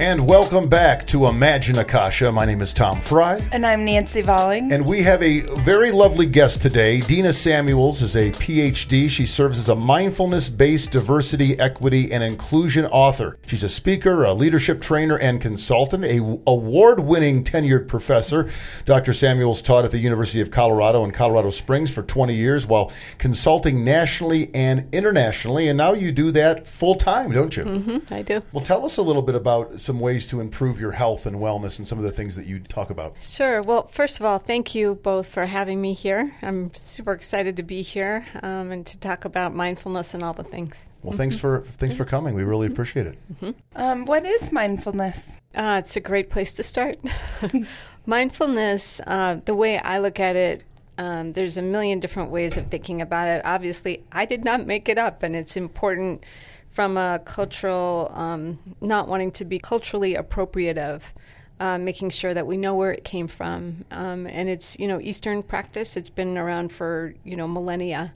And welcome back to Imagine Akasha. My name is Tom Fry. And I'm Nancy Volling. And we have a very lovely guest today. Dena Samuels is a PhD. She serves as a mindfulness based diversity, equity, and inclusion author. She's a speaker, a leadership trainer, and consultant, a award winning tenured professor. Dr. Samuels taught at the University of Colorado in Colorado Springs for 20 years while consulting nationally and internationally. And now you do that full time, don't you? Mm-hmm, I do. Well, tell us a little bit about some ways to improve your health and wellness and some of the things that you talk about. Sure. Well, first of all, thank you both for having me here. I'm super excited to be here um, and to talk about mindfulness and all the things. Well, thanks for thanks for coming. We really appreciate it. Mm-hmm. Um, what is mindfulness? Uh, it's a great place to start. mindfulness, uh, the way I look at it, um, there's a million different ways of thinking about it. Obviously, I did not make it up, and it's important from a cultural, um, not wanting to be culturally appropriative, uh, making sure that we know where it came from. Um, and it's, you know, Eastern practice. It's been around for, you know, millennia.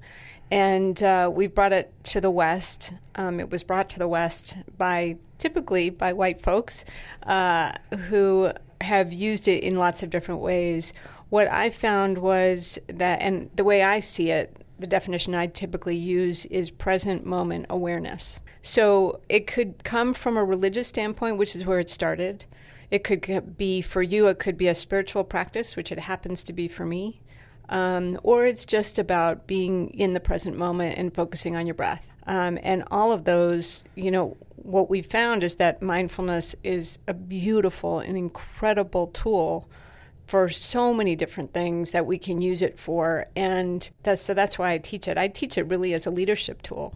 And uh, we brought it to the West. Um, it was brought to the West by typically by white folks uh, who have used it in lots of different ways. What I found was that, and the way I see it, the definition I typically use is present moment awareness. So it could come from a religious standpoint, which is where it started. It could be for you, it could be a spiritual practice, which it happens to be for me. Um, or it's just about being in the present moment and focusing on your breath. Um, and all of those, you know, what we've found is that mindfulness is a beautiful and incredible tool for so many different things that we can use it for. And that's, so that's why I teach it. I teach it really as a leadership tool.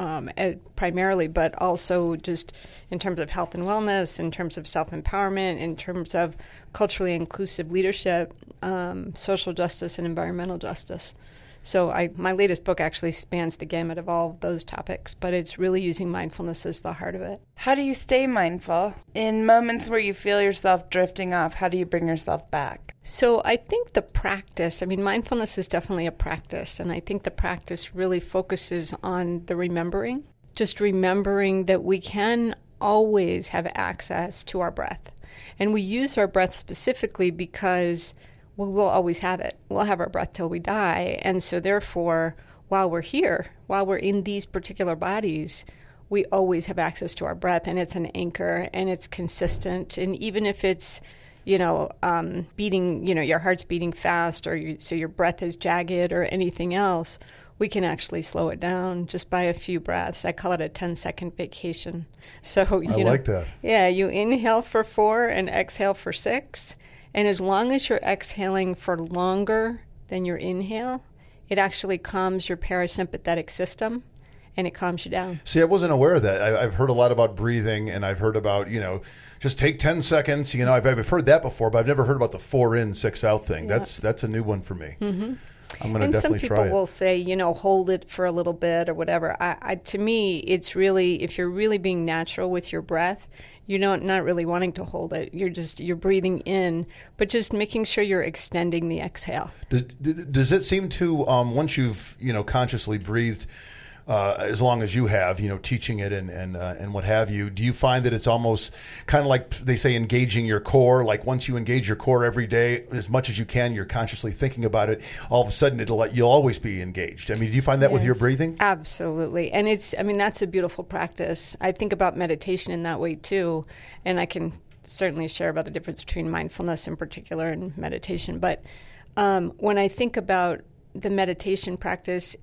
Um, primarily, but also just in terms of health and wellness, in terms of self empowerment, in terms of culturally inclusive leadership, um, social justice, and environmental justice. So I, my latest book actually spans the gamut of all of those topics, but it's really using mindfulness as the heart of it. How do you stay mindful in moments where you feel yourself drifting off? How do you bring yourself back? So I think the practice, I mean, mindfulness is definitely a practice, and I think the practice really focuses on the remembering, just remembering that we can always have access to our breath. And we use our breath specifically because well, we'll always have it. We'll have our breath till we die. And so, therefore, while we're here, while we're in these particular bodies, we always have access to our breath, and it's an anchor and it's consistent. And even if it's, you know, um, beating, you know, your heart's beating fast or you, so your breath is jagged or anything else, we can actually slow it down just by a few breaths. I call it a 10 second vacation. So, you I know, like that. Yeah, you inhale for four and exhale for six. And as long as you're exhaling for longer than your inhale, it actually calms your parasympathetic system and it calms you down. See, I wasn't aware of that. I, have heard a lot about breathing and I've heard about, you know, just take 10 seconds. You know, I've, I've heard that before, but I've never heard about the four in, six out thing. Yeah. That's that's a new one for me. Mm-hmm. I'm going to definitely try it. some people will say, you know, hold it for a little bit or whatever. I, I, to me, it's really, if you're really being natural with your breath, you're not, not really wanting to hold it. You're just you're breathing in, but just making sure you're extending the exhale. Does, does it seem to um, once you've you know consciously breathed? Uh, as long as you have, you know, teaching it and and uh, and what have you, do you find that it's almost kind of like they say engaging your core? Like once you engage your core every day as much as you can, you're consciously thinking about it. All of a sudden, it'll let you'll always be engaged. I mean, do you find that yes, with your breathing? Absolutely, and it's I mean that's a beautiful practice. I think about meditation in that way too, and I can certainly share about the difference between mindfulness in particular and meditation. But um, when I think about the meditation practice,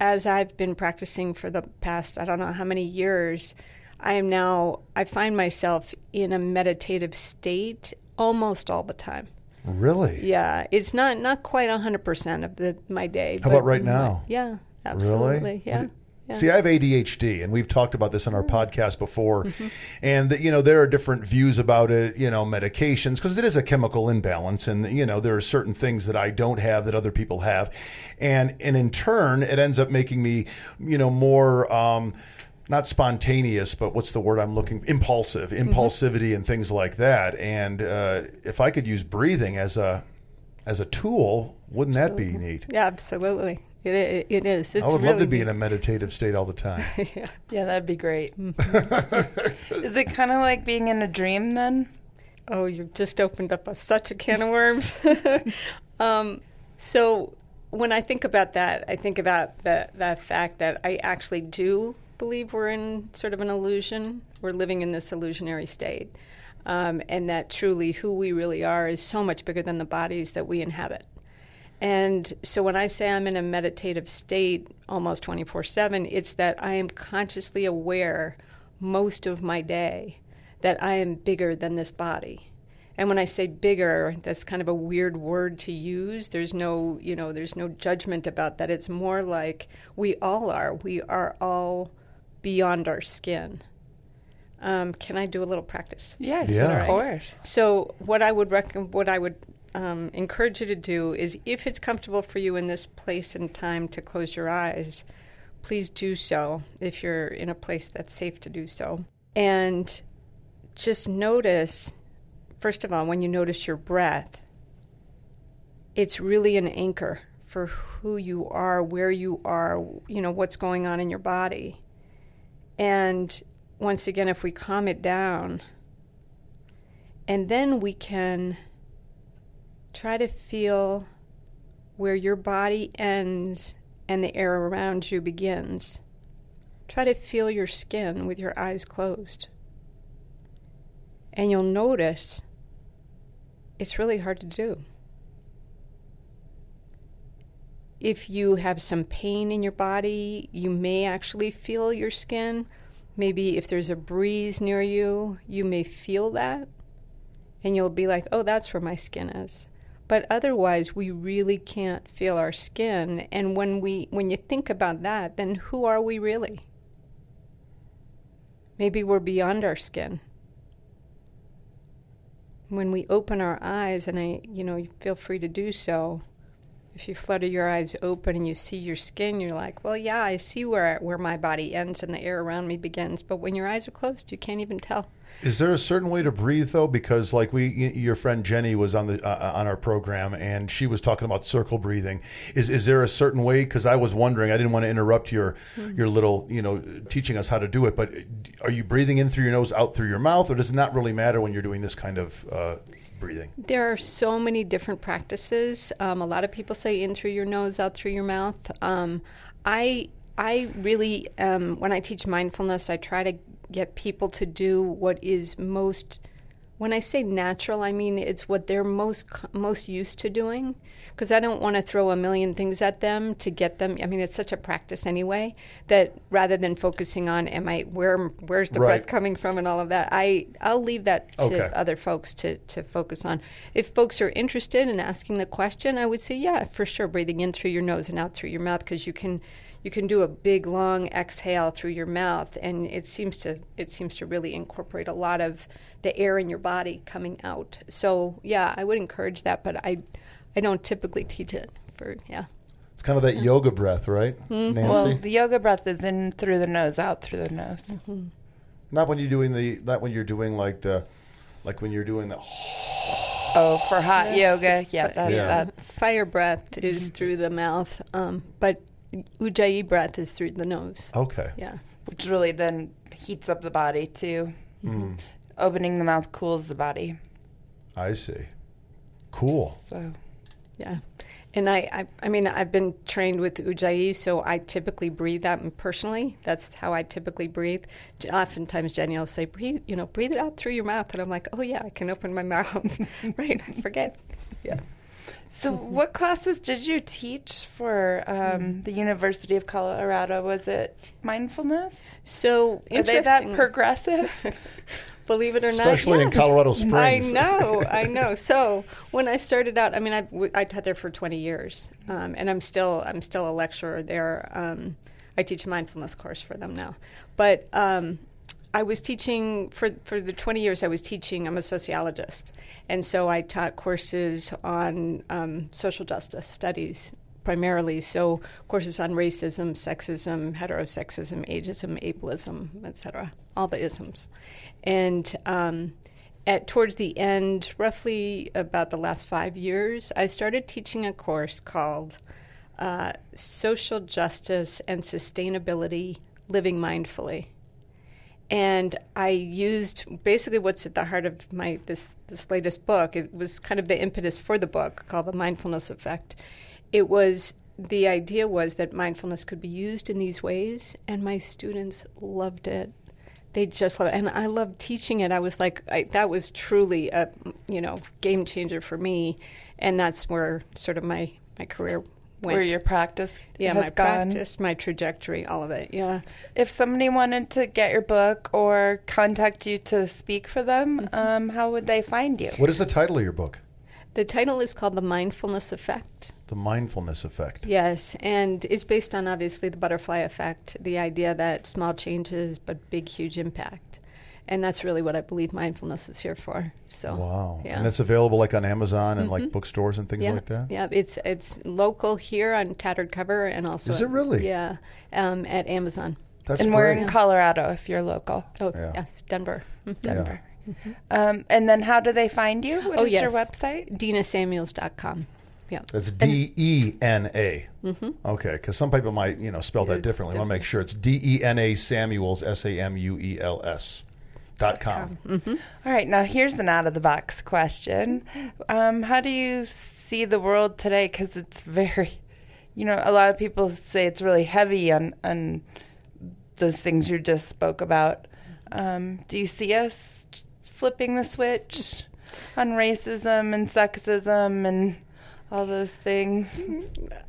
as I've been practicing for the past, I don't know how many years, I am now, I find myself in a meditative state almost all the time. Really? Yeah. It's not, not quite 100% of the, my day. How about right now? Yeah, absolutely. Really? Yeah. Yeah. See, I have ADHD, and we've talked about this on our mm-hmm. podcast before. Mm-hmm. And you know, there are different views about it. You know, medications because it is a chemical imbalance, and you know, there are certain things that I don't have that other people have, and and in turn, it ends up making me, you know, more. Um, not spontaneous, but what's the word I'm looking? Impulsive, mm-hmm. impulsivity, mm-hmm. and things like that. And uh, if I could use breathing as a as a tool, wouldn't absolutely. that be neat? Yeah, absolutely. It, it, it is. It's I would really love to be in a meditative state all the time. yeah. Yeah, that'd be great. Is it kind of like being in a dream then? Oh, you've just opened up a, such a can of worms. um, so when I think about that, I think about the, that fact that I actually do believe we're in sort of an illusion. We're living in this illusionary state. Um, and that truly who we really are is so much bigger than the bodies that we inhabit. And so when I say I'm in a meditative state almost 24 7, it's that I am consciously aware most of my day that I am bigger than this body. And when I say bigger, that's kind of a weird word to use. There's no, you know, there's no judgment about that. It's more like we all are. We are all beyond our skin. Um, can I do a little practice? Yes, Yeah. of course. So what I would rec- what I would um, encourage you to do is, if it's comfortable for you in this place and time to close your eyes, please do so. If you're in a place that's safe to do so, and just notice, first of all, when you notice your breath, it's really an anchor for who you are, where you are, you know, what's going on in your body. And once again, if we calm it down, and then we can try to feel where your body ends and the air around you begins. Try to feel your skin with your eyes closed. And you'll notice it's really hard to do. If you have some pain in your body, you may actually feel your skin. Maybe if there's a breeze near you, you may feel that. And you'll be like, oh, that's where my skin is. But otherwise, we really can't feel our skin. And when, we, when you think about that, then who are we really? Maybe we're beyond our skin. When we open our eyes, and I, you know, feel free to do so, if you flutter your eyes open and you see your skin, you're like, well, yeah, I see where where my body ends and the air around me begins. But when your eyes are closed, you can't even tell. Is there a certain way to breathe though? Because like we, your friend Jenny was on the uh, on our program, and she was talking about circle breathing. Is is there a certain way? Because I was wondering, I didn't want to interrupt your your little, you know, teaching us how to do it. But are you breathing in through your nose, out through your mouth, or does it not really matter when you're doing this kind of uh, breathing? There are so many different practices. Um, a lot of people say in through your nose, out through your mouth. Um, I I really, um, when I teach mindfulness, I try to get people to do what is most. When I say natural, I mean it's what they're most most used to doing. Because I don't want to throw a million things at them to get them. I mean, it's such a practice anyway that rather than focusing on, am I where where's the Right. breath coming from and all of that, I I'll leave that to Okay. other folks to, to focus on. If folks are interested in asking the question, I would say, yeah, for sure, breathing in through your nose and out through your mouth because you can you can do a big long exhale through your mouth, and it seems to it seems to really incorporate a lot of the air in your body coming out. So yeah, I would encourage that, but I I don't typically teach it for yeah. It's kind of that yoga breath, right, Nancy? Well, the yoga breath is in through the nose, out through the nose. not when you're doing the not when you're doing like the like when you're doing the Oh, for hot yoga, yeah, that, Yeah. that's Fire breath is through the mouth, um, but ujjayi breath is through the nose. okay. Yeah. which really then heats up the body too. Mm, Opening the mouth cools the body. I see. Cool. So Yeah. And I, I, I mean, I've been trained with Ujjayi, so I typically breathe that personally. That's how I typically breathe. Oftentimes, Jenny will say, "Breathe, you know, breathe it out through your mouth," and I'm like, "Oh yeah, I can open my mouth." right? I forget. Yeah. So, what classes did you teach for um, the University of Colorado? Was it mindfulness? So Are they that progressive? Believe it or not, Especially in yes. Colorado Springs. I know, I know. So when I started out, I mean, I, I taught there for 20 years, um, and I'm still I'm still a lecturer there. Um, I teach a mindfulness course for them now, but um, I was teaching for for the 20 years. I was teaching. I'm a sociologist, and so I taught courses on um, social justice studies primarily. So courses on racism, sexism, heterosexism, ageism, ableism, etc. All the isms, and um, at towards the end, roughly about the last five years, I started teaching a course called uh, social justice and sustainability living mindfully. And I used basically what's at the heart of my this this latest book. It was kind of the impetus for the book called the mindfulness effect. It was the idea was that mindfulness could be used in these ways, and my students loved it. They just loved it, and I loved teaching it. I was like, I, that was truly a you know game changer for me, and that's where sort of my my career went. Where your practice yeah, has my gone. practice, my trajectory, all of it. Yeah. If somebody wanted to get your book or contact you to speak for them, Mm-hmm. um, how would they find you? What is the title of your book? The title is called The Mindfulness Effect. The Mindfulness Effect. Yes, and it's based on obviously the butterfly effect, the idea that small changes but big, huge impact. And that's really what I believe mindfulness is here for. So, Wow. yeah. And it's available like on Amazon and like Mhm. bookstores and things yeah, like that? yeah, it's it's local here on Tattered Cover, and also Is it really? Yeah, um, at Amazon. That's and we're great. in Colorado if you're local. Oh, Yeah. yes, Denver. Mhm. Yeah. Denver. Um, and then how do they find you? What is oh, your yes. website? DenaSamuels.com. Yeah. That's D E N A. Mm-hmm. Okay, because some people might, you know, spell that differently. I want to make sure it's D E N A Samuels S A M U E L S dot com. Mm-hmm. All right, now here's an out of the box question. Um, how do you see the world today? Because it's very, you know, a lot of people say it's really heavy on, on those things you just spoke about. Um, do you see us flipping the switch on racism and sexism and all those things?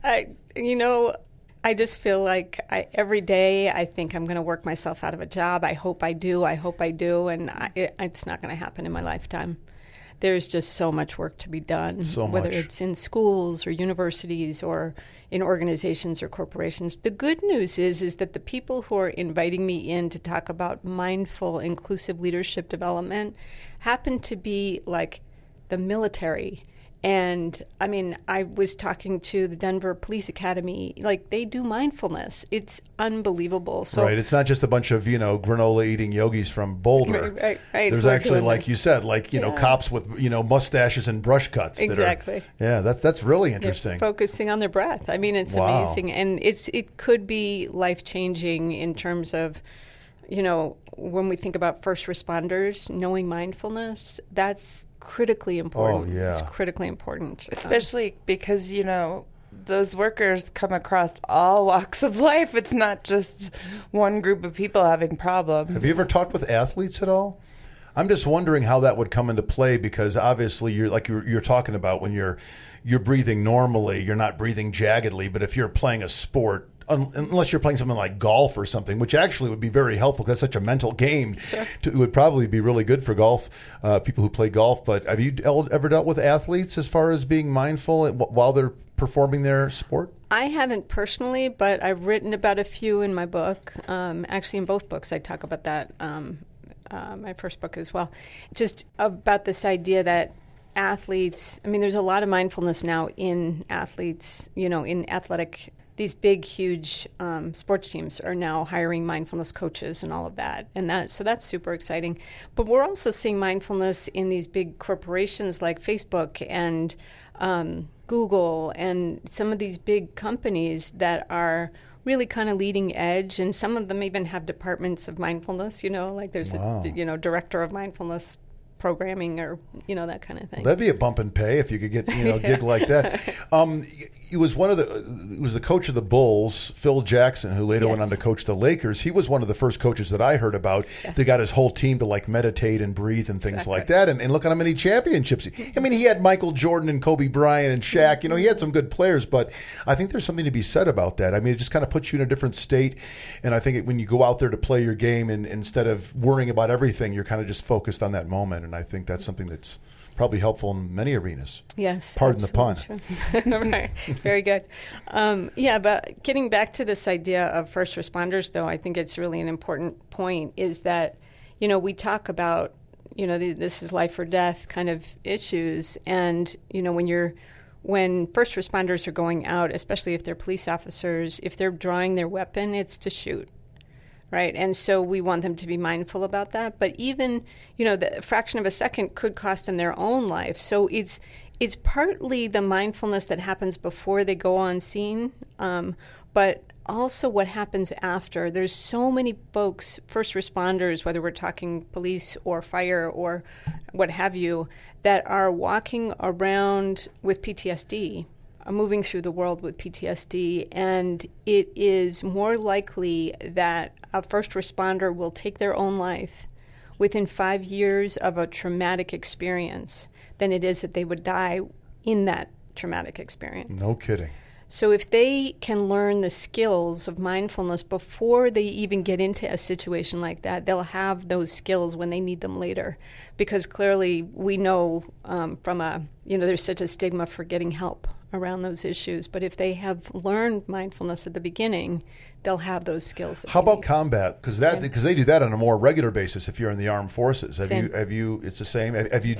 I, you know, I just feel like I, every day I think I'm going to work myself out of a job. I hope I do. I hope I do, and I, it, it's not going to happen in my lifetime. There's just so much work to be done, So whether it's in schools or universities or in organizations or corporations. The good news is is that the people who are inviting me in to talk about mindful, inclusive leadership development happen to be like the military. And I mean, I was talking to the Denver Police Academy. Like they do mindfulness. It's unbelievable. So right, it's not just a bunch of you know granola eating yogis from Boulder. Right, right, right, There's actually, like this. you said, like you know cops with you know mustaches and brush cuts. that are- Exactly. yeah, that's that's really they're interesting. focusing on their breath. I mean, it's Wow. amazing, and it's it could be life changing in terms of, you know, when we think about first responders, knowing mindfulness. That's Oh, critically important. Oh, yeah. it's critically important. Especially because, you know, those workers come across all walks of life. It's not just one group of people having problems. Have you ever talked with athletes at all? I'm just wondering how that would come into play because obviously you're like you're, you're talking about when you're you're breathing normally, you're not breathing jaggedly. But if you're playing a sport, un, unless you're playing something like golf or something, which actually would be very helpful because it's such a mental game, Sure. to, it would probably be really good for golf uh, people who play golf. But have you ever dealt with athletes as far as being mindful wh- while they're performing their sport? I haven't personally, but I've written about a few in my book. Um, actually, in both books, I talk about that. Um, uh, my first book as well, just about this idea that athletes. I mean, there's a lot of mindfulness now in athletes. You know, in athletic. These big, huge um, sports teams are now hiring mindfulness coaches and all of that, and that so that's super exciting. But we're also seeing mindfulness in these big corporations like Facebook and um, Google and some of these big companies that are really kind of leading edge, and some of them even have departments of mindfulness. You know, like there's Wow. a you know director of mindfulness programming or you know that kind of thing. That'd be a bump in pay if you could get you know a gig like that. Um, he was one of the he was the coach of the Bulls, Phil Jackson, who later went on to coach the Lakers. He was one of the first coaches that I heard about that got his whole team to like meditate and breathe and things Exactly. like that. And, and look at how many championships. He, I mean, he had Michael Jordan and Kobe Bryant and Shaq. You know, he had some good players, but I think there's something to be said about that. I mean, it just kind of puts you in a different state. And I think it, when you go out there to play your game, and instead of worrying about everything, you're kind of just focused on that moment. And I think that's something that's probably helpful in many arenas. Yes. Pardon the pun. absolutely. right. Very good. Um, yeah, but getting back to this idea of first responders, though, I think it's really an important point is that, you know, we talk about, you know, th- this is life or death kind of issues. And, you know, when you're, when first responders are going out, especially if they're police officers, if they're drawing their weapon, it's to shoot right? And so we want them to be mindful about that. But even, you know, the fraction of a second could cost them their own life. So it's it's partly the mindfulness that happens before they go on scene, um, but also what happens after. There's so many folks, first responders, whether we're talking police or fire or what have you, that are walking around with PTSD, moving through the world with PTSD, and it is more likely that a first responder will take their own life within five years of a traumatic experience than it is that they would die in that traumatic experience. No kidding. So if they can learn the skills of mindfulness before they even get into a situation like that, they'll have those skills when they need them later. Because clearly, we know um, from a you know there's such a stigma for getting help around those issues. But if they have learned mindfulness at the beginning, they'll have those skills. How about need. combat? Because that because they do that on a more regular basis. If you're in the armed forces, have Same. you have you? It's the same. Have, have you?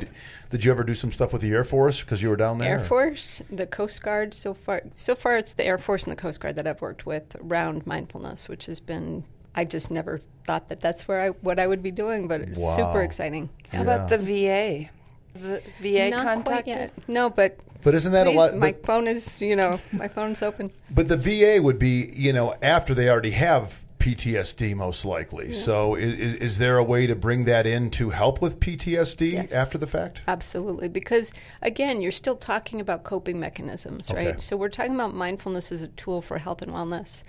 Did you ever do some stuff with the Air Force because you were down there? Air Force, the Coast Guard. So far, so far, it's the Air Force and the Coast Guard that I've worked with around mindfulness, which has been. I just never thought that that's where I what I would be doing, but it's Wow. super exciting. How about the VA? The VA Not quite contacted? yet. No, but But isn't that please, a lot? my But, phone is, you know, my phone's open. but the VA would be, you know, after they already have PTSD, most likely. So is, is there a way to bring that in to help with PTSD Yes. after the fact? Absolutely, because again, you're still talking about coping mechanisms, Okay. right? So we're talking about mindfulness as a tool for health and wellness,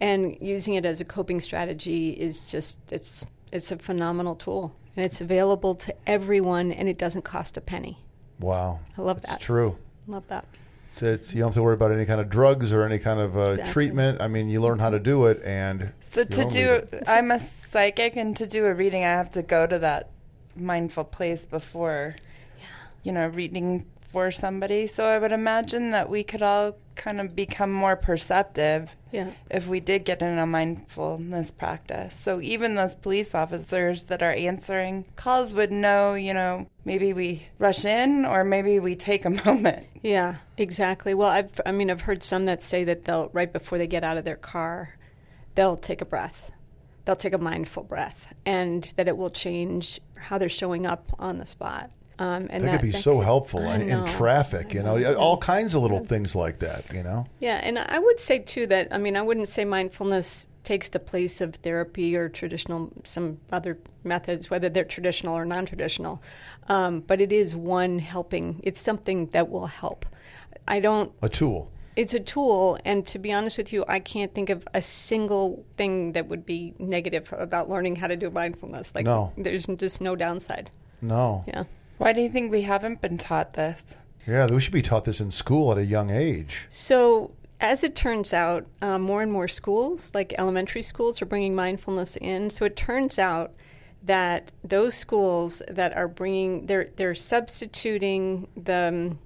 and using it as a coping strategy is just it's it's a phenomenal tool, and it's available to everyone, and it doesn't cost a penny. Wow, I love That's that. true. Love that. So it's, you don't have to worry about any kind of drugs or any kind of uh, Exactly. treatment. I mean, you learn how to do it, and So to don't do, leave it. I'm a psychic, and to do a reading, I have to go to that mindful place before, you know, reading for somebody. So I would imagine that we could all kind of become more perceptive Yeah. if we did get in a mindfulness practice. So even those police officers that are answering calls would know, you know, maybe we rush in or maybe we take a moment. Yeah, exactly. Well, I've, I mean, I've heard some that say that they'll, right before they get out of their car, they'll take a breath. They'll take a mindful breath, and that it will change how they're showing up on the spot. Um, and that, could be so helpful I in, in traffic. You know. all kinds of little things like that. You know. Yeah, and I would say too that I mean I wouldn't say mindfulness takes the place of therapy or traditional some other methods, whether they're traditional or non-traditional, um, but it is one helping. It's something that will help. I don't. A tool. It's a tool, and to be honest with you, I can't think of a single thing that would be negative about learning how to do mindfulness. Like, No. there's just no downside. No. Yeah. Why do you think we haven't been taught this? Yeah, we should be taught this in school at a young age. So, as it turns out, uh, more and more schools, like elementary schools, are bringing mindfulness in. So it turns out that those schools that are bringing, they're they're substituting the, um,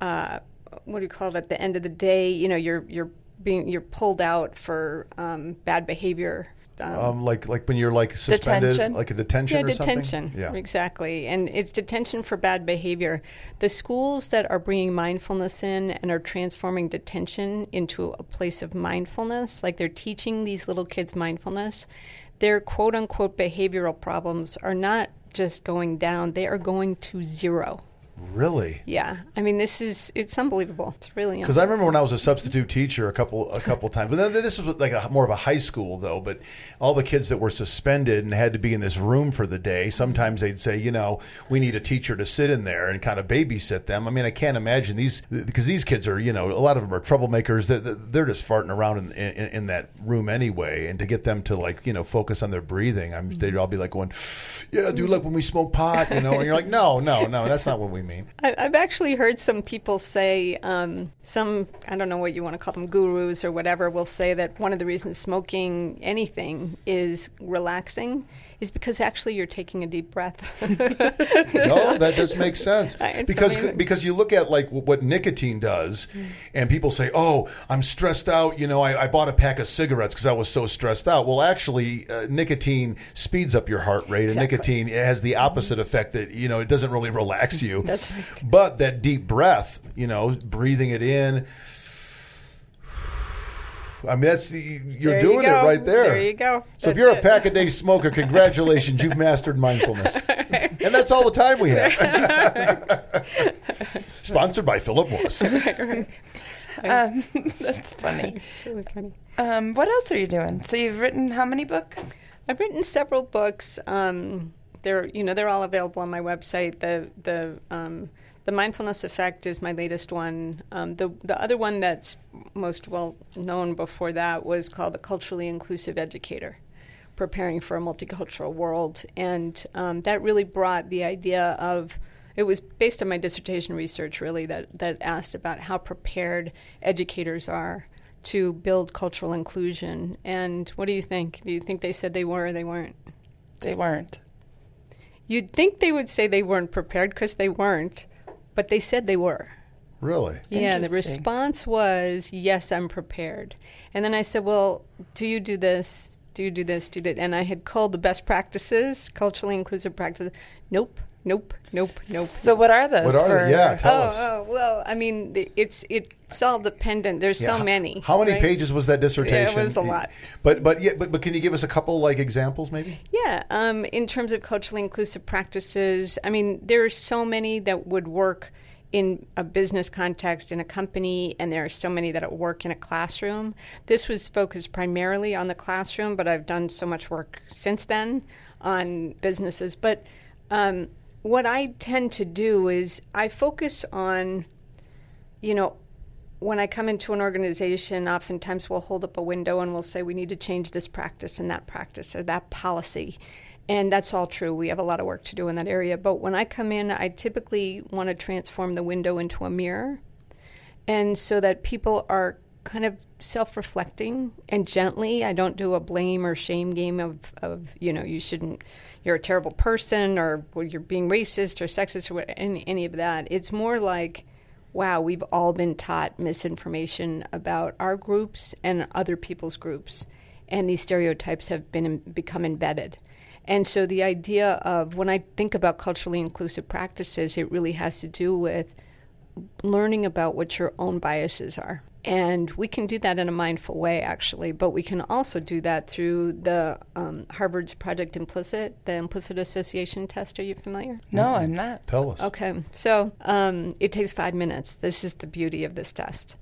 uh, what do you call it? At the end of the day, you know, you're you're being you're pulled out for um, bad behavior. Um, like like when you're like suspended, Detention. like a detention yeah, or something. detention. Yeah. exactly. And it's detention for bad behavior. The schools that are bringing mindfulness in and are transforming detention into a place of mindfulness, like they're teaching these little kids mindfulness, their quote unquote behavioral problems are not just going down; they are going to zero. Really? Yeah, I mean, this is it's unbelievable. It's really Because I remember when I was a substitute teacher a couple a couple times, but then this was like a more of a high school though. But all the kids that were suspended and had to be in this room for the day, sometimes they'd say, you know, we need a teacher to sit in there and kind of babysit them. I mean, I can't imagine these because these kids are, you know, a lot of them are troublemakers. They're, they're just farting around in, in, in that room anyway, and to get them to like you know focus on their breathing, I'm they'd mm-hmm. all be like going, yeah, dude, like when we smoke pot, you know, and you're like, no, no, no, that's not what we mean. I- I've actually heard some people say, um, some, I don't know what you want to call them, gurus or whatever, will say that one of the reasons smoking anything is relaxing is because actually you're taking a deep breath. no, that does make sense It's because because you look at like what nicotine does, and people say, "Oh, I'm stressed out." You know, I, I bought a pack of cigarettes because I was so stressed out. Well, actually, uh, nicotine speeds up your heart rate, and Exactly. nicotine has the opposite effect that you know it doesn't really relax you. That's right. But that deep breath, you know, breathing it in. I mean, that's the, you're There you doing it right there. There you go. So if you're a pack a day smoker, congratulations, you've mastered mindfulness. And that's all the time we have. Sponsored by Philip Morris. Um, that's funny. It's really funny. Um, what else are you doing? So you've written how many books? I've written several books. Um, they're you know they're all available on my website. The the um, the mindfulness effect is my latest one. Um, the the other one that's most well known before that was called the culturally inclusive educator, preparing for a multicultural world, and um, that really brought the idea of it was based on my dissertation research really that that asked about how prepared educators are to build cultural inclusion. And what do you think? Do you think they said they were or they weren't? They weren't. You'd think they would say they weren't prepared because they weren't, but they said they were. Really? Yeah, the response was, yes, I'm prepared. And then I said, well, do you do this? Do you do this? Do that? And I had called the best practices, culturally inclusive practices. Nope, nope, nope, nope. So what are those? What are for- they? Yeah, tell oh, us. oh, well, I mean, it's it's all dependent. There's Yeah, so many. How many right? pages was that dissertation? Yeah, it was a lot. But but yeah, but, but can you give us a couple like examples maybe? Yeah, um, in terms of culturally inclusive practices, I mean, there are so many that would work in a business context in a company, and there are so many that work in a classroom. This was focused primarily on the classroom, but I've done so much work since then on businesses. But um, what I tend to do is I focus on, you know, when I come into an organization, oftentimes we'll hold up a window and we'll say we need to change this practice and that practice or that policy. And that's all true. We have a lot of work to do in that area. But when I come in, I typically want to transform the window into a mirror. And so that people are kind of self reflecting and gently. I don't do a blame or shame game of, of, you know, you shouldn't, you're a terrible person or well, you're being racist or sexist or what, any, any of that. It's more like, wow, we've all been taught misinformation about our groups and other people's groups, and these stereotypes have been become embedded. And so the idea of when I think about culturally inclusive practices, it really has to do with learning about what your own biases are. And we can do that in a mindful way, actually, but we can also do that through the um, Harvard's Project Implicit, the implicit association test. Are you familiar? No, I'm not. Tell us. Okay, so um, it takes five minutes. This is the beauty of this test.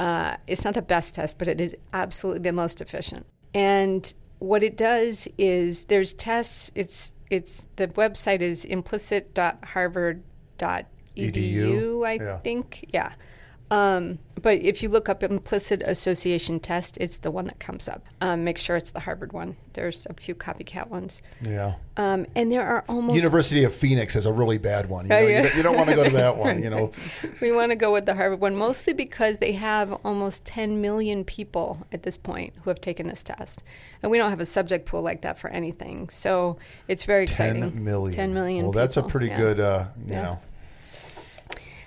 Uh, it's not the best test, but it is absolutely the most efficient. And what it does is there's tests. It's it's the website is implicit.harvard.edu. Edu, I yeah. think, yeah. Um, but if you look up implicit association test, it's the one that comes up. Um, make sure it's the Harvard one. There's a few copycat ones, Yeah. um, and there are almost University of Phoenix has a really bad one. You, Oh, yeah. you, don't, you don't want to go to that one. You know. we want to go with the Harvard one, mostly because they have almost 10 million people at this point who have taken this test. And we don't have a subject pool like that for anything. So it's very exciting. Ten million. 10 million. Well, that's a pretty yeah. good. Uh, you Yeah. know.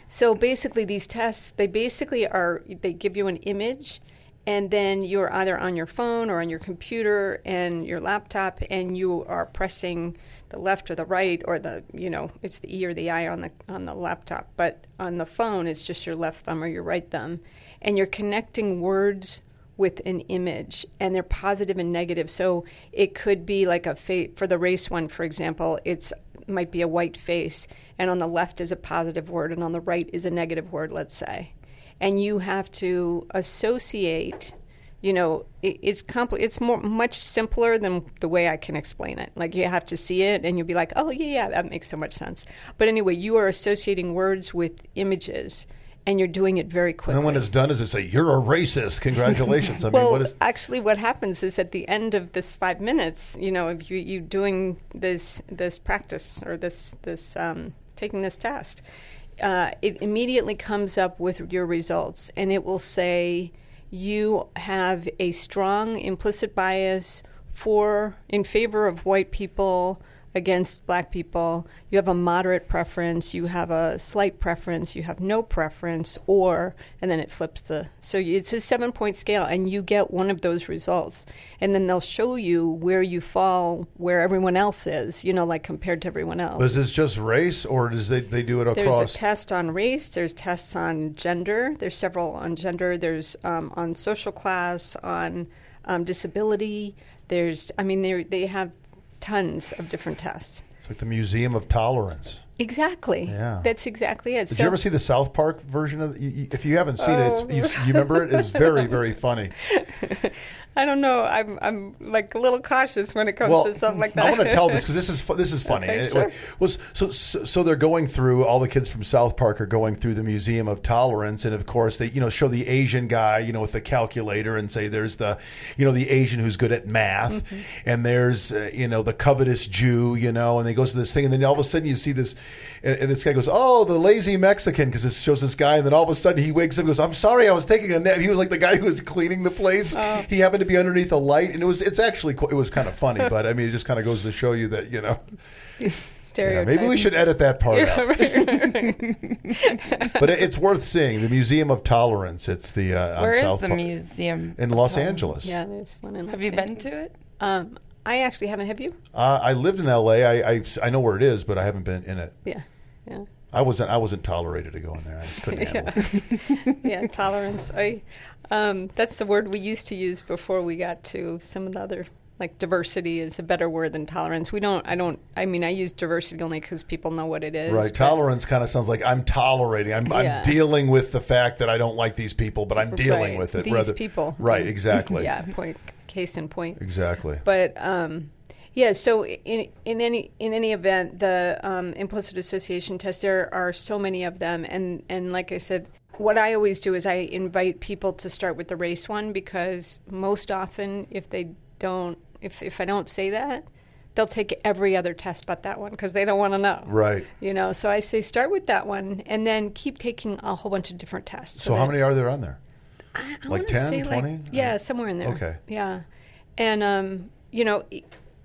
So basically, these tests, they basically are, they give you an image, and then you're either on your phone or on your computer and your laptop, and you are pressing the left or the right or the, you know, it's the E or the I on the on the laptop, but on the phone, it's just your left thumb or your right thumb, and you're connecting words with an image and they're positive and negative. So it could be like a fa- for the race one for example it's might be a white face and on the left is a positive word and on the right is a negative word let's say. And you have to associate you know it, it's compli- it's more much simpler than the way I can explain it. Like you have to see it and you'll be like oh yeah yeah that makes so much sense. But anyway you are associating words with images and you're doing it very quickly And then when it's done, is it say you're a racist? Congratulations. I mean, well, what is? actually, what happens is at the end of this five minutes, you know, if you you doing this this practice or this this um, taking this test, uh, it immediately comes up with your results, and it will say you have a strong implicit bias for in favor of white people against black people. You have a moderate preference, you have a slight preference, you have no preference, or, and then it flips the. So it's a seven point scale, and you get one of those results. And then they'll show you where you fall, where everyone else is, you know, like compared to everyone else. Is this just race, or does they they do it across? There's a test on race. There's tests on gender. There's several on gender. There's um, on social class, on um, disability. There's, I mean, they they have tons of different tests. It's like the Museum of Tolerance. Exactly. Yeah. That's exactly it. Did you ever see the South Park version of? If you haven't seen it, it's, Oh. you, um, you remember it? It was very, very funny. I don't know. I'm I'm like a little cautious when it comes Well, to stuff like that. I want to tell this because this is fu- this is funny. Okay, It sure. was so, so so they're going through all the kids from South Park are going through the Museum of Tolerance, and of course they you know show the Asian guy you know with the calculator and say there's the you know the Asian who's good at math, Mm-hmm. and there's uh, you know the covetous Jew you know, and they goes to this thing, and then all of a sudden you see this, and, and this guy goes oh the lazy Mexican because it shows this guy, and then all of a sudden he wakes up and goes I'm sorry I was taking a nap. He was like the guy who was cleaning the place. Oh. He happened to be underneath a light, and it was it's actually it was kind of funny, but I mean it just kind of goes to show you that you know yeah, maybe we should edit that part Yeah, out. right. But it, it's worth seeing the Museum of Tolerance. It's the uh, on Where is South the Park- museum? in Los Angeles. yeah, there's one in. Have Los you been to it? Um, I actually haven't. Have you? Uh, I lived in L.A. I, I I know where it is, but I haven't been in it. Yeah. Yeah. I wasn't I wasn't tolerated to go in there. I just couldn't handle it. yeah, tolerance. I, um, that's the word we used to use before we got to some of the other like diversity is a better word than tolerance. We don't. I don't. I mean, I use diversity only because people know what it is. Right, tolerance kind of sounds like I'm tolerating. I'm, Yeah. I'm dealing with the fact that I don't like these people, but I'm dealing Right, with it. these rather, people. Right, exactly. Yeah. Point. Case in point. exactly. But um, yeah, so in in any in any event, the um, implicit association test there are so many of them, and and like I said, what I always do is I invite people to start with the race one because most often, if they don't, if if I don't say that. They'll take every other test but that one because they don't want to know. Right. You know, so I say start with that one and then keep taking a whole bunch of different tests. So, how many are there on there? I Like wanna 10, say 20? yeah, somewhere in there. Okay. Yeah. And, um, you know,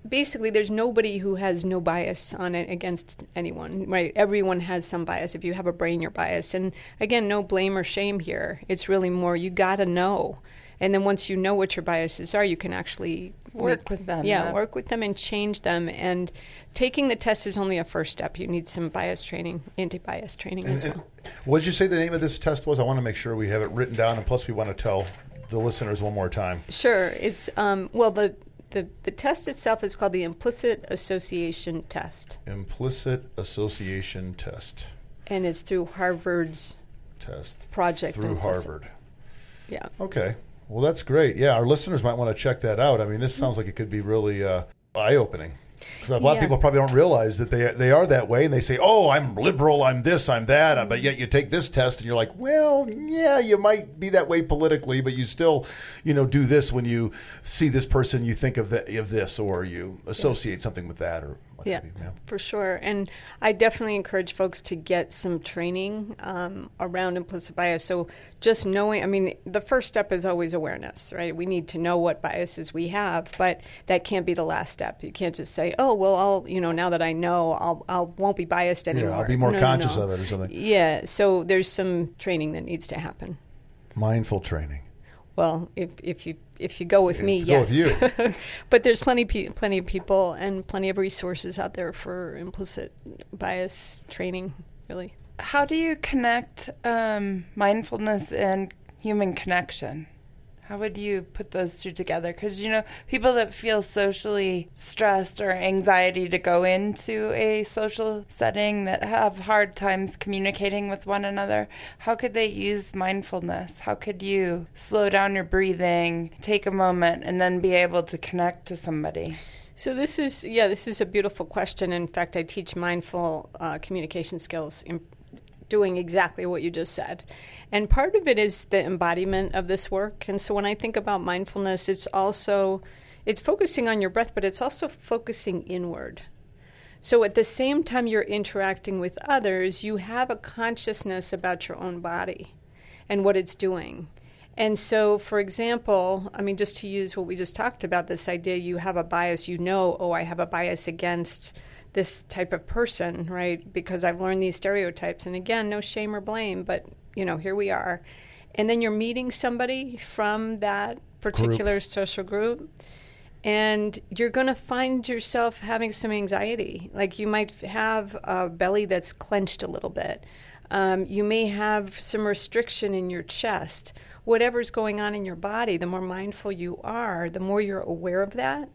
basically, there's nobody who has no bias on it against anyone, right? Everyone has some bias. If you have a brain, you're biased. And again, no blame or shame here. It's really more you got to know. And then once you know what your biases are, you can actually Work make- with them, Yeah, yeah. work with them and change them. And taking the test is only a first step. You need some bias training, anti-bias training as well. What did you say the name of this test was? I want to make sure we have it written down, and plus we want to tell the listeners one more time. Sure. It's um, well the, the the test itself is called the implicit association test, Implicit association test. and it's through Harvard's Test project through Implicit. Harvard. Yeah. Okay. Well, that's great. Yeah, our listeners might want to check that out. I mean, this sounds like it could be really uh, eye-opening. 'Cause a lot of people probably don't realize that they they are that way, and they say, "Oh, I'm liberal, I'm this, I'm that," uh, but yet you take this test, and you're like, "Well, yeah, you might be that way politically, but you still, you know, do this when you see this person, you think of the, of this, or you associate something with that, or Yeah, you. Yeah. for sure. And I definitely encourage folks to get some training um, around implicit bias. So just knowing, I mean, the first step is always awareness, right? We need to know what biases we have, but that can't be the last step. You can't just say, oh, well, I'll, you know, now that I know, I'll, I'll won't be biased anymore. Yeah, I'll be more no, conscious no. of it or something. Yeah, so there's some training that needs to happen. Mindful training. Well, if if you if you go with If me, you go yes. with you. but there's plenty pe- plenty of people and plenty of resources out there for implicit bias training. Really, How do you connect um, mindfulness and human connection? How would you put those two together? Because, you know, people that feel socially stressed or anxiety to go into a social setting that have hard times communicating with one another, how could they use mindfulness? How could you slow down your breathing, take a moment, and then be able to connect to somebody? so this is yeah, this is a beautiful question. In fact, I teach mindful uh, communication skills in doing exactly what you just said. And part of it is the embodiment of this work. And so when I think about mindfulness, it's also it's focusing on your breath, but it's also focusing inward. So at the same time you're interacting with others, you have a consciousness about your own body and what it's doing. And so, for example, I mean, just to use what we just talked about, this idea you have a bias, you know, oh, I have a bias against this type of person, right? Because I've learned these stereotypes. And again, no shame or blame, but, you know, here we are. And then you're meeting somebody from that particular social group and you're going to find yourself having some anxiety. Like you might have a belly that's clenched a little bit. Um, you may have some restriction in your chest. Whatever's going on in your body, the more mindful you are, the more you're aware of that,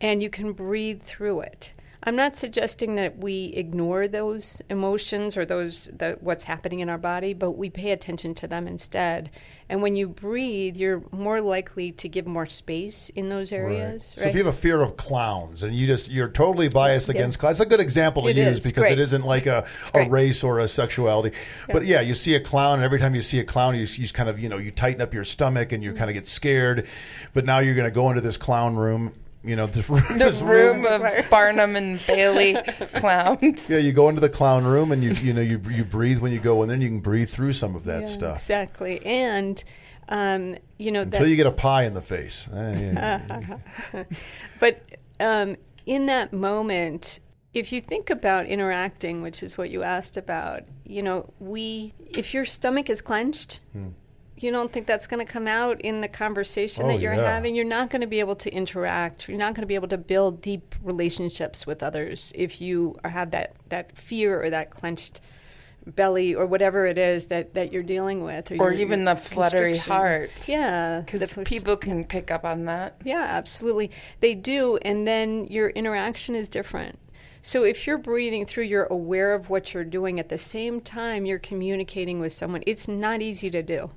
and you can breathe through it. I'm not suggesting that we ignore those emotions or those the, what's happening in our body, but we pay attention to them instead. And when you breathe, you're more likely to give more space in those areas. So if you have a fear of clowns and you just you're totally biased Yeah. against clowns, that's a good example to It use is. because Great. it isn't like a, a race or a sexuality. But yeah, you see a clown, and every time you see a clown, you, you kind of you know you tighten up your stomach and you mm. kind of get scared. But now you're going to go into this clown room. You know, this, The this room of Barnum and Bailey clowns. Yeah, you go into the clown room and you you know you you breathe when you go in there, and you can breathe through some of that Yeah, stuff Exactly. And, um, you know, until that, you get a pie in the face. Eh. But um, in that moment, if you think about interacting, which is what you asked about, you know, we, if your stomach is clenched, you don't think that's going to come out in the conversation Oh, that you're yeah. having. You're not going to be able to interact. You're not going to be able to build deep relationships with others if you have that, that fear or that clenched belly or whatever it is that, that you're dealing with. Or your- even the fluttery heart. Yeah. Because fl- people can pick up on that. yeah, absolutely. They do. And then your interaction is different. So if you're breathing through, you're aware of what you're doing at the same time you're communicating with someone. It's not easy to do.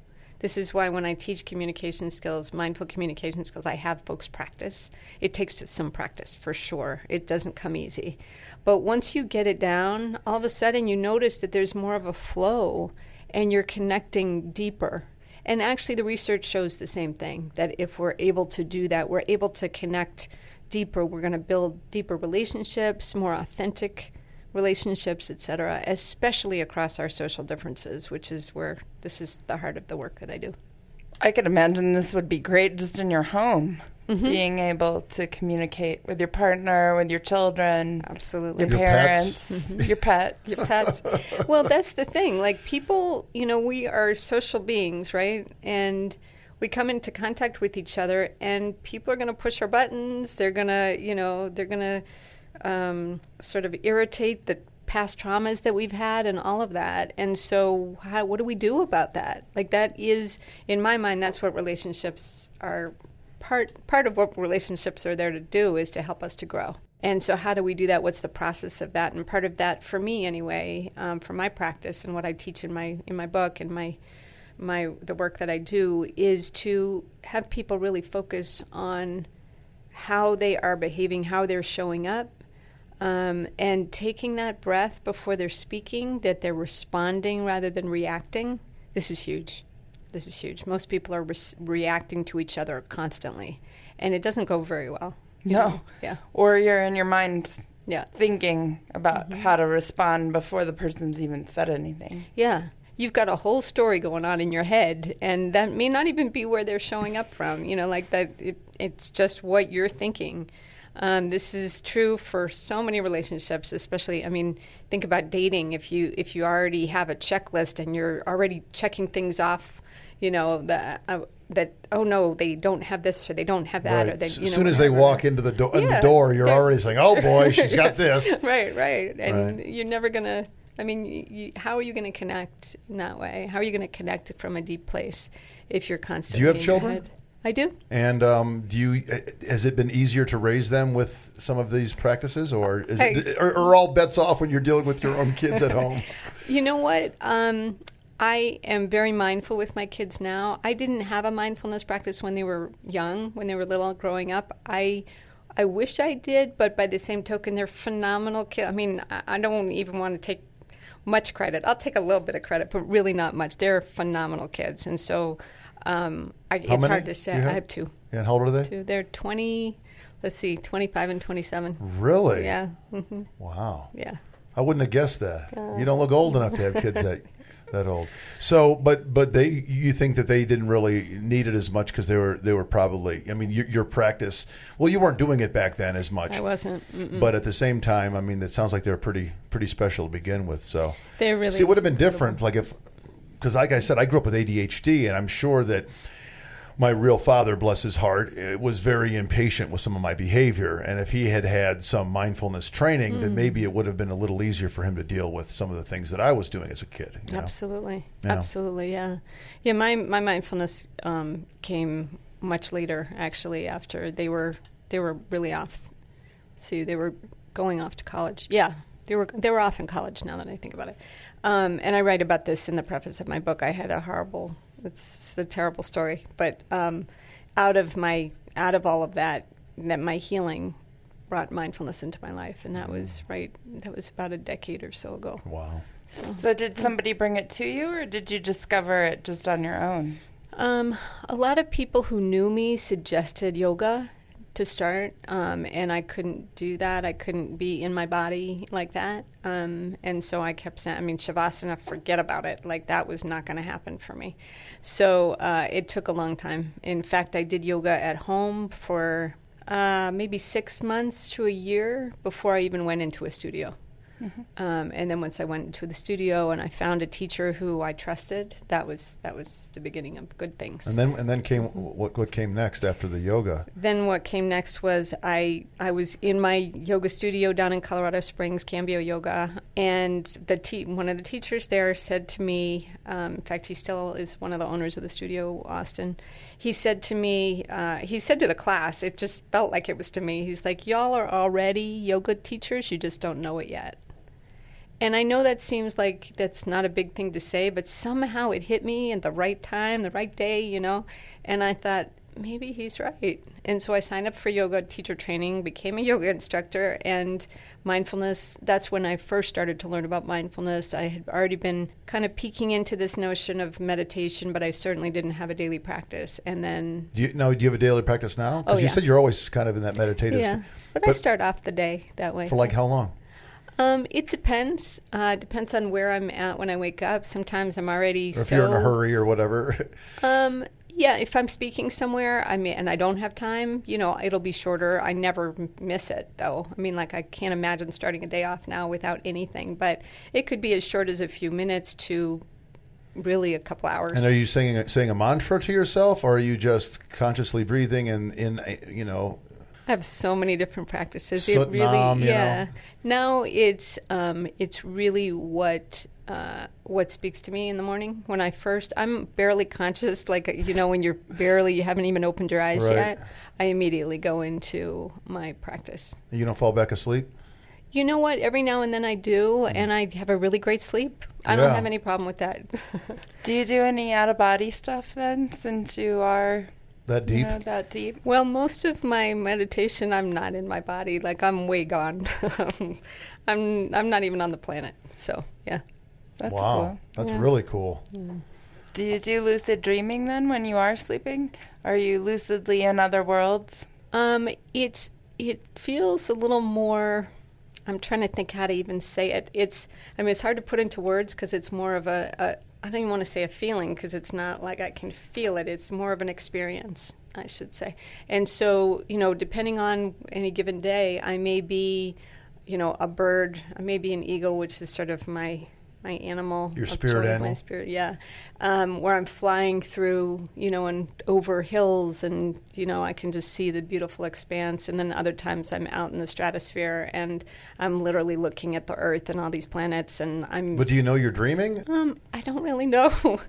This is why when I teach communication skills, mindful communication skills, I have folks practice. It takes some practice for sure. It doesn't come easy. But once you get it down, all of a sudden you notice that there's more of a flow and you're connecting deeper. And actually, the research shows the same thing that if we're able to do that, we're able to connect deeper. We're going to build deeper relationships, more authentic relationships, et cetera, especially across our social differences, which is where this is the heart of the work that I do. I could imagine this would be great just in your home, Mm-hmm. being able to communicate with your partner, with your children, Absolutely. your, Your pets. parents, your pets. your pets. well, that's the thing. Like people, you know, we are social beings, right? And we come into contact with each other, and people are going to push our buttons. They're going to, you know, they're going to um, sort of irritate the past traumas that we've had and all of that. And so, how, what do we do about that? Like that is, in my mind, that's what relationships are part part of what relationships are there to do is to help us to grow. And so, how do we do that? What's the process of that? And part of that, for me anyway, um, for my practice and what I teach in my in my book and my my the work that I do is to have people really focus on how they are behaving, how they're showing up, um, and taking that breath before they're speaking, that they're responding rather than reacting. This is huge. This is huge. Most people are res- reacting to each other constantly, and it doesn't go very well. No. know? Yeah. Or you're in your mind Yeah. thinking about Mm-hmm. how to respond before the person's even said anything. Yeah. You've got a whole story going on in your head, and that may not even be where they're showing up from. You know, like that, it, it's just what you're thinking. Um, this is true for so many relationships, especially. I mean, think about dating. If you if you already have a checklist and you're already checking things off, you know that uh, that oh no, they don't have this or they don't have that, or they, As you know, soon as they walk into the, do- in the door, you're Yeah. already saying, "Oh boy, she's got this." right, right. And Right. you're never going to, I mean, you, how are you going to connect in that way? How are you going to connect from a deep place if you're constantly have in your children? I do. And um, do you? Has it been easier to raise them with some of these practices, or is it, are, are all bets off when you're dealing with your own kids at home? You know what? Um, I am very mindful with my kids now. I didn't have a mindfulness practice when they were young, when they were little, growing up. I, I wish I did, but by the same token, they're phenomenal kids. I mean, I, I don't even want to take much credit. I'll take a little bit of credit, but really not much. They're phenomenal kids, and so um, I, it's many hard to say. I have two. And how old are they? Two. They're twenty. Let's see, twenty-five and twenty-seven. Really? Yeah. hmm Wow. Yeah. I wouldn't have guessed that. you don't look old enough to have kids that that old. So, but but they, you think that they didn't really need it as much because they were they were probably. I mean, your, your practice. Well, you weren't doing it back then as much. I wasn't. Mm-mm. But at the same time, I mean, it sounds like they're pretty pretty special to begin with. So They're really see, it would have been different, like if because, like I said, I grew up with ADHD, and I'm sure that my real father, bless his heart, eh, was very impatient with some of my behavior. And if he had had some mindfulness training, then maybe it would have been a little easier for him to deal with some of the things that I was doing as a kid. You know? Absolutely, Yeah. absolutely, yeah, yeah. My my mindfulness um, came much later, actually, after they were they were really off. See, they were going off to college. Yeah, they were they were off in college. Now that I think about it, um, and I write about this in the preface of my book. I had a horrible. It's, it's a terrible story, but um, out of my out of all of that, that my healing brought mindfulness into my life, and that was right. That was about a decade or so ago. Wow. So, So did somebody bring it to you, or did you discover it just on your own? um, a lot of people who knew me suggested yoga to start, um, and I couldn't do that. I couldn't be in my body like that, um, and so I kept saying, "I mean, shavasana, forget about it. Like that was not going to happen for me." So uh, it took a long time. In fact, I did yoga at home for uh, maybe six months to a year before I even went into a studio. Um, and then once I went to the studio and I found a teacher who I trusted, that was that was the beginning of good things. And then and then came what what came next after the yoga? Then what came next was I I was in my yoga studio down in Colorado Springs, Cambio Yoga, and the te- one of the teachers there said to me, um, in fact, he still is one of the owners of the studio, Austin. He said to me, uh, he said to the class, it just felt like it was to me. He's like, "Y'all are already yoga teachers, you just don't know it yet." And I know that seems like that's not a big thing to say, but somehow it hit me at the right time, the right day, you know. And I thought, maybe he's right. And so I signed up for yoga teacher training, became a yoga instructor, and mindfulness. That's when I first started to learn about mindfulness. I had already been kind of peeking into this notion of meditation, but I certainly didn't have a daily practice. And then, Do you no? Do you have a daily practice now? Because Oh, you yeah. said you're always kind of in that meditative. yeah, but, I start off the day that way. For like how long? Um, it depends. Uh, depends on where I'm at when I wake up. Sometimes I'm already Or if so. you're in a hurry or whatever. Um, yeah, if I'm speaking somewhere, I mean, and I don't have time, you know, it'll be shorter. I never miss it, though. I mean, like I can't imagine starting a day off now without anything. But it could be as short as a few minutes to really a couple hours. and are you saying a- saying a mantra to yourself, or are you just consciously breathing and in you know? I have so many different practices. Sut it really, Nam, you yeah. know. Now it's um, it's really what uh, what speaks to me in the morning. When I first, I'm barely conscious. Like you know, when you're barely, you haven't even opened your eyes Right. yet. I immediately go into my practice. You don't fall back asleep. You know what? Every now and then I do, and I have a really great sleep. I don't have any problem with that. Do you do any out of body stuff then, since you are That deep. know, that deep? Well, most of my meditation, I'm not in my body. Like I'm way gone. I'm I'm not even on the planet. So yeah. That's wow, cool. that's Yeah. really cool. Do you do lucid dreaming then when you are sleeping? Are you lucidly in other worlds? Um, it's it feels a little more. I'm trying to think how to even say it. It's I mean it's hard to put into words because it's more of a, a I don't even want to say a feeling because it's not like I can feel it. It's more of an experience, I should say. And so you know, depending on any given day, I may be, you know, a bird. I may be an eagle, which is sort of my my animal. Your spirit animal? My spirit, yeah. Um, where I'm flying through, you know, and over hills, and you know, I can just see the beautiful expanse. And then other times I'm out in the stratosphere, and I'm literally looking at the Earth and all these planets, and I'm. But do you know you're dreaming? Um, I don't really know.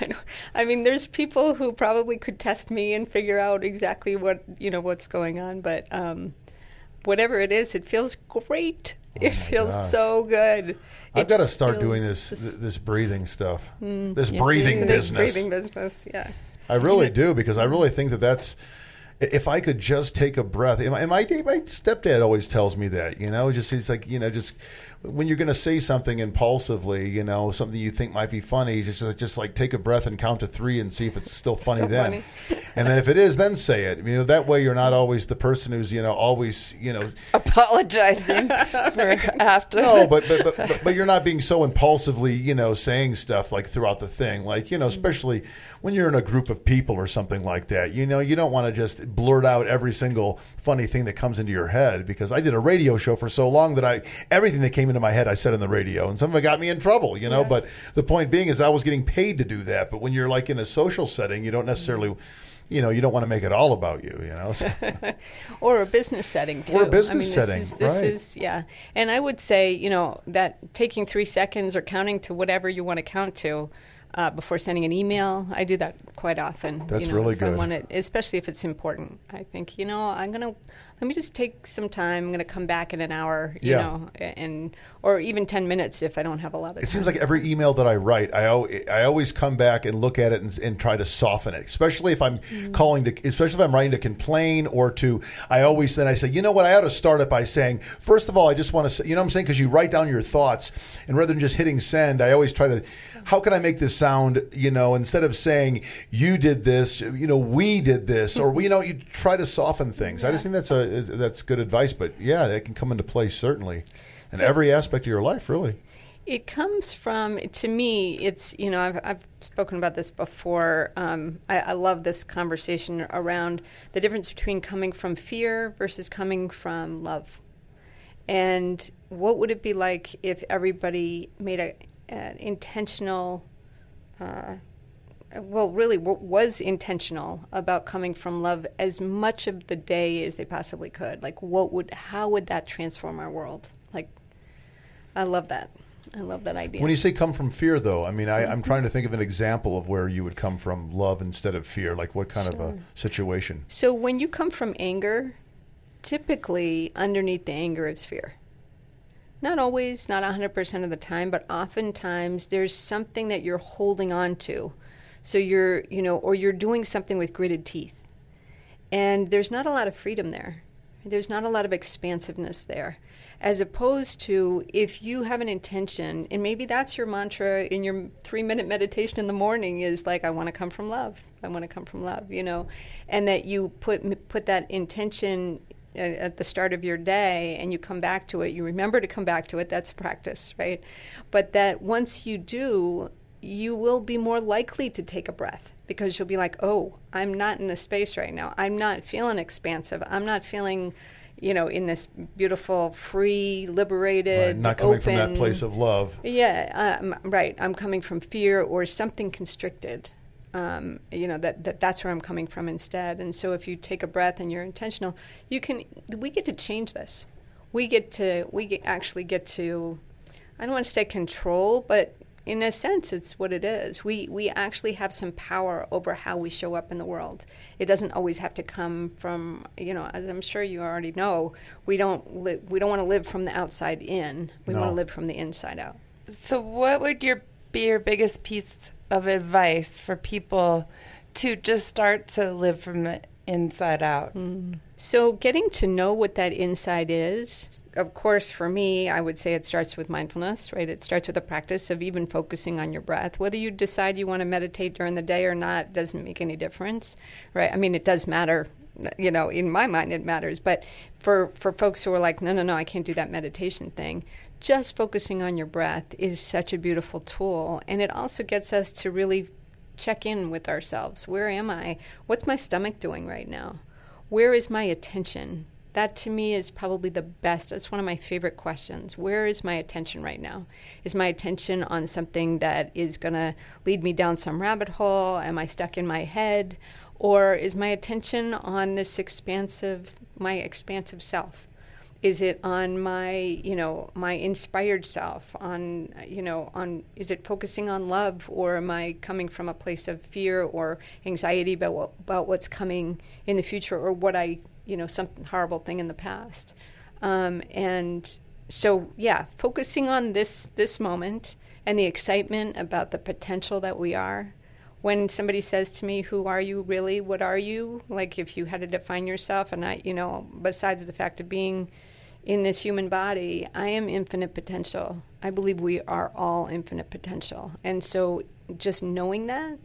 I, don't, I mean, there's people who probably could test me and figure out exactly what you know what's going on, but um, whatever it is, it feels great. Oh it feels gosh. so good. I've got to start doing this just- this breathing stuff. Mm, this yeah, breathing this breathing business, yeah. I really do because I really think that that's if I could just take a breath. And my, and my my stepdad always tells me that you know, just he's like you know, just when you're going to say something impulsively, you know, something you think might be funny, just just like take a breath and count to three and see if it's still funny Still then. and then if it is, then say it. You know, that way you're not always the person who's you know always you know Apologizing for after. no, but but, but but but you're not being so impulsively, you know, saying stuff like throughout the thing, like you know, mm-hmm. especially when you're in a group of people or something like that. You know, you don't want to just blurt out every single funny thing that comes into your head because I did a radio show for so long that I everything that came into my head I said in the radio, and some of it got me in trouble. You know, but the point being is I was getting paid to do that. But when you're like in a social setting, you don't necessarily. You know, you don't want to make it all about you. You know, So- or a business setting too. Or a business I mean, setting, This is, this right. is yeah, and I would say you know that taking three seconds or counting to whatever you want to count to. Uh, before sending an email, I do that quite often. That's you know, really good. want it, especially if it's important. I think you know I'm gonna let me just take some time. I'm going to come back in an hour, you Yeah. know, and or even 10 minutes if I don't have a lot of time. It seems like every email that I write, I, I always come back and look at it and, and try to soften it, especially if I'm Mm-hmm. calling to, especially if I'm writing to complain or to, I always then I say, you know what, I ought to start it by saying, first of all, I just want to say, you know what I'm saying? Because you write down your thoughts and rather than just hitting send, I always try to, how can I make this sound, you know, instead of saying, you did this, you know, we did this, or, you know, you try to soften things. I just think that's a, is- that's good advice, but yeah, that can come into play certainly in every aspect of your life, really. It comes from, to me, it's, you know, I've, I've spoken about this before. Um, I, I love this conversation around the difference between coming from fear versus coming from love. And what would it be like if everybody made a, an intentional, uh, well, really was intentional about coming from love as much of the day as they possibly could? Like, what would, how would that transform our world? Like, I love that. I love that idea. When you say come from fear, though, I mean, I, I'm mm-hmm. trying to think of an example of where you would come from love instead of fear. Like what kind of a situation? so when you come from anger, typically underneath the anger is fear. Not always, not 100% of the time, but oftentimes there's something that you're holding on to. So you're, you know, or you're doing something with gritted teeth. And there's not a lot of freedom there. There's not a lot of expansiveness there. As opposed to if you have an intention, and maybe that's your mantra in your three minute meditation in the morning is like, I want to come from love. I want to come from love, you know, and that you put, put that intention uh, at the start of your day and you come back to it. You remember to come back to it. That's practice, right? But that once you do, you will be more likely to take a breath because you'll be like, oh, I'm not in this space right now. I'm not feeling expansive. I'm not feeling, you know, in this beautiful, free, liberated, Right, not coming from that open- place of love. yeah, um, right. I'm coming from fear or something constricted. Um, you know that, that that's where I'm coming from instead. And so, if you take a breath and you're intentional, you can. We get to change this. We get to. We get, actually get to. I don't want to say control, but in a sense, it's what it is. We we actually have some power over how we show up in the world. It doesn't always have to come from you know. As I'm sure you already know, we don't li- we don't want to live from the outside in. We want to live from the inside out. So, what would your be your biggest piece of advice for people to just start to live from the inside out? So, getting to know what that inside is, of course, for me, I would say it starts with mindfulness, right? It starts with the practice of even focusing on your breath. Whether you decide you want to meditate during the day or not doesn't make any difference, right? I mean, it does matter. You know, in my mind, it matters. But for, for folks who are like, no, no, no, I can't do that meditation thing, just focusing on your breath is such a beautiful tool. And it also gets us to really check in with ourselves. Where am I? What's my stomach doing right now? Where is my attention? That to me is probably the best. It's one of my favorite questions. Where is my attention right now? Is my attention on something that is going to lead me down some rabbit hole? Am I stuck in my head? Or is my attention on this expansive, my expansive self? Is it on my you know my inspired self on you know on is it focusing on love or am i coming from a place of fear or anxiety about what, about what's coming in the future or what i you know some horrible thing in the past um, and so yeah focusing on this this moment and the excitement about the potential that we are when somebody says to me, Who are you really? What are you? Like, if you had to define yourself, and I, you know, besides the fact of being in this human body, I am infinite potential. I believe we are all infinite potential. And so, just knowing that,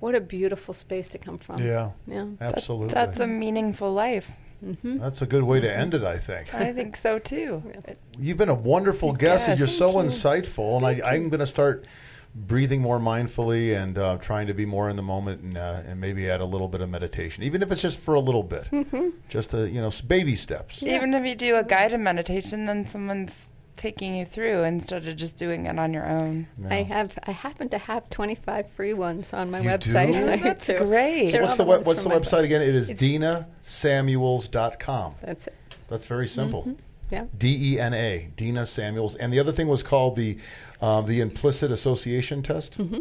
what a beautiful space to come from. Yeah, Yeah. absolutely. That's a mm-hmm. meaningful life. Mm-hmm. That's a good way to end it, I think. I think so too. You've been a wonderful guest, and you're so you. insightful. And I, I'm going to start breathing more mindfully and uh, trying to be more in the moment, and, uh, and maybe add a little bit of meditation, even if it's just for a little bit, Mm-hmm. just a, you know baby steps. Even if you do a guided meditation, then someone's taking you through instead of just doing it on your own. I have. I happen to have 25 free ones on my You website. do? That's do. great. They're What's all the, web, what's the from my website again? It is It's- DenaSamuels.com. That's it. That's very simple. Yeah. D E N A, Dena Samuels. And the other thing was called the um, the implicit association test. Mm-hmm.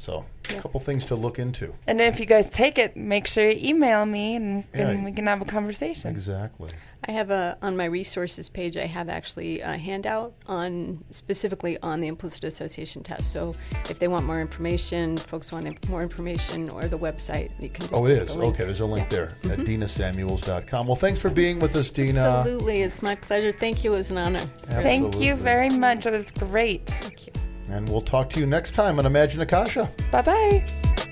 So, a couple things to look into. And then if you guys take it, make sure you email me and, Yeah. and we can have a conversation. Exactly. I have a on my resources page. I have actually a handout on specifically on the implicit association test. So if they want more information, folks want more information, or the website, you can. Just Oh, it is the. Okay, there's a link Yeah. there at mm-hmm. DenaSamuels.com. Well, thanks for being with us, Dena. Absolutely, it's my pleasure. Thank you. It was an honor. Thank you very much. It was great. Thank you. And we'll talk to you next time on Imagine Akasha. Bye bye.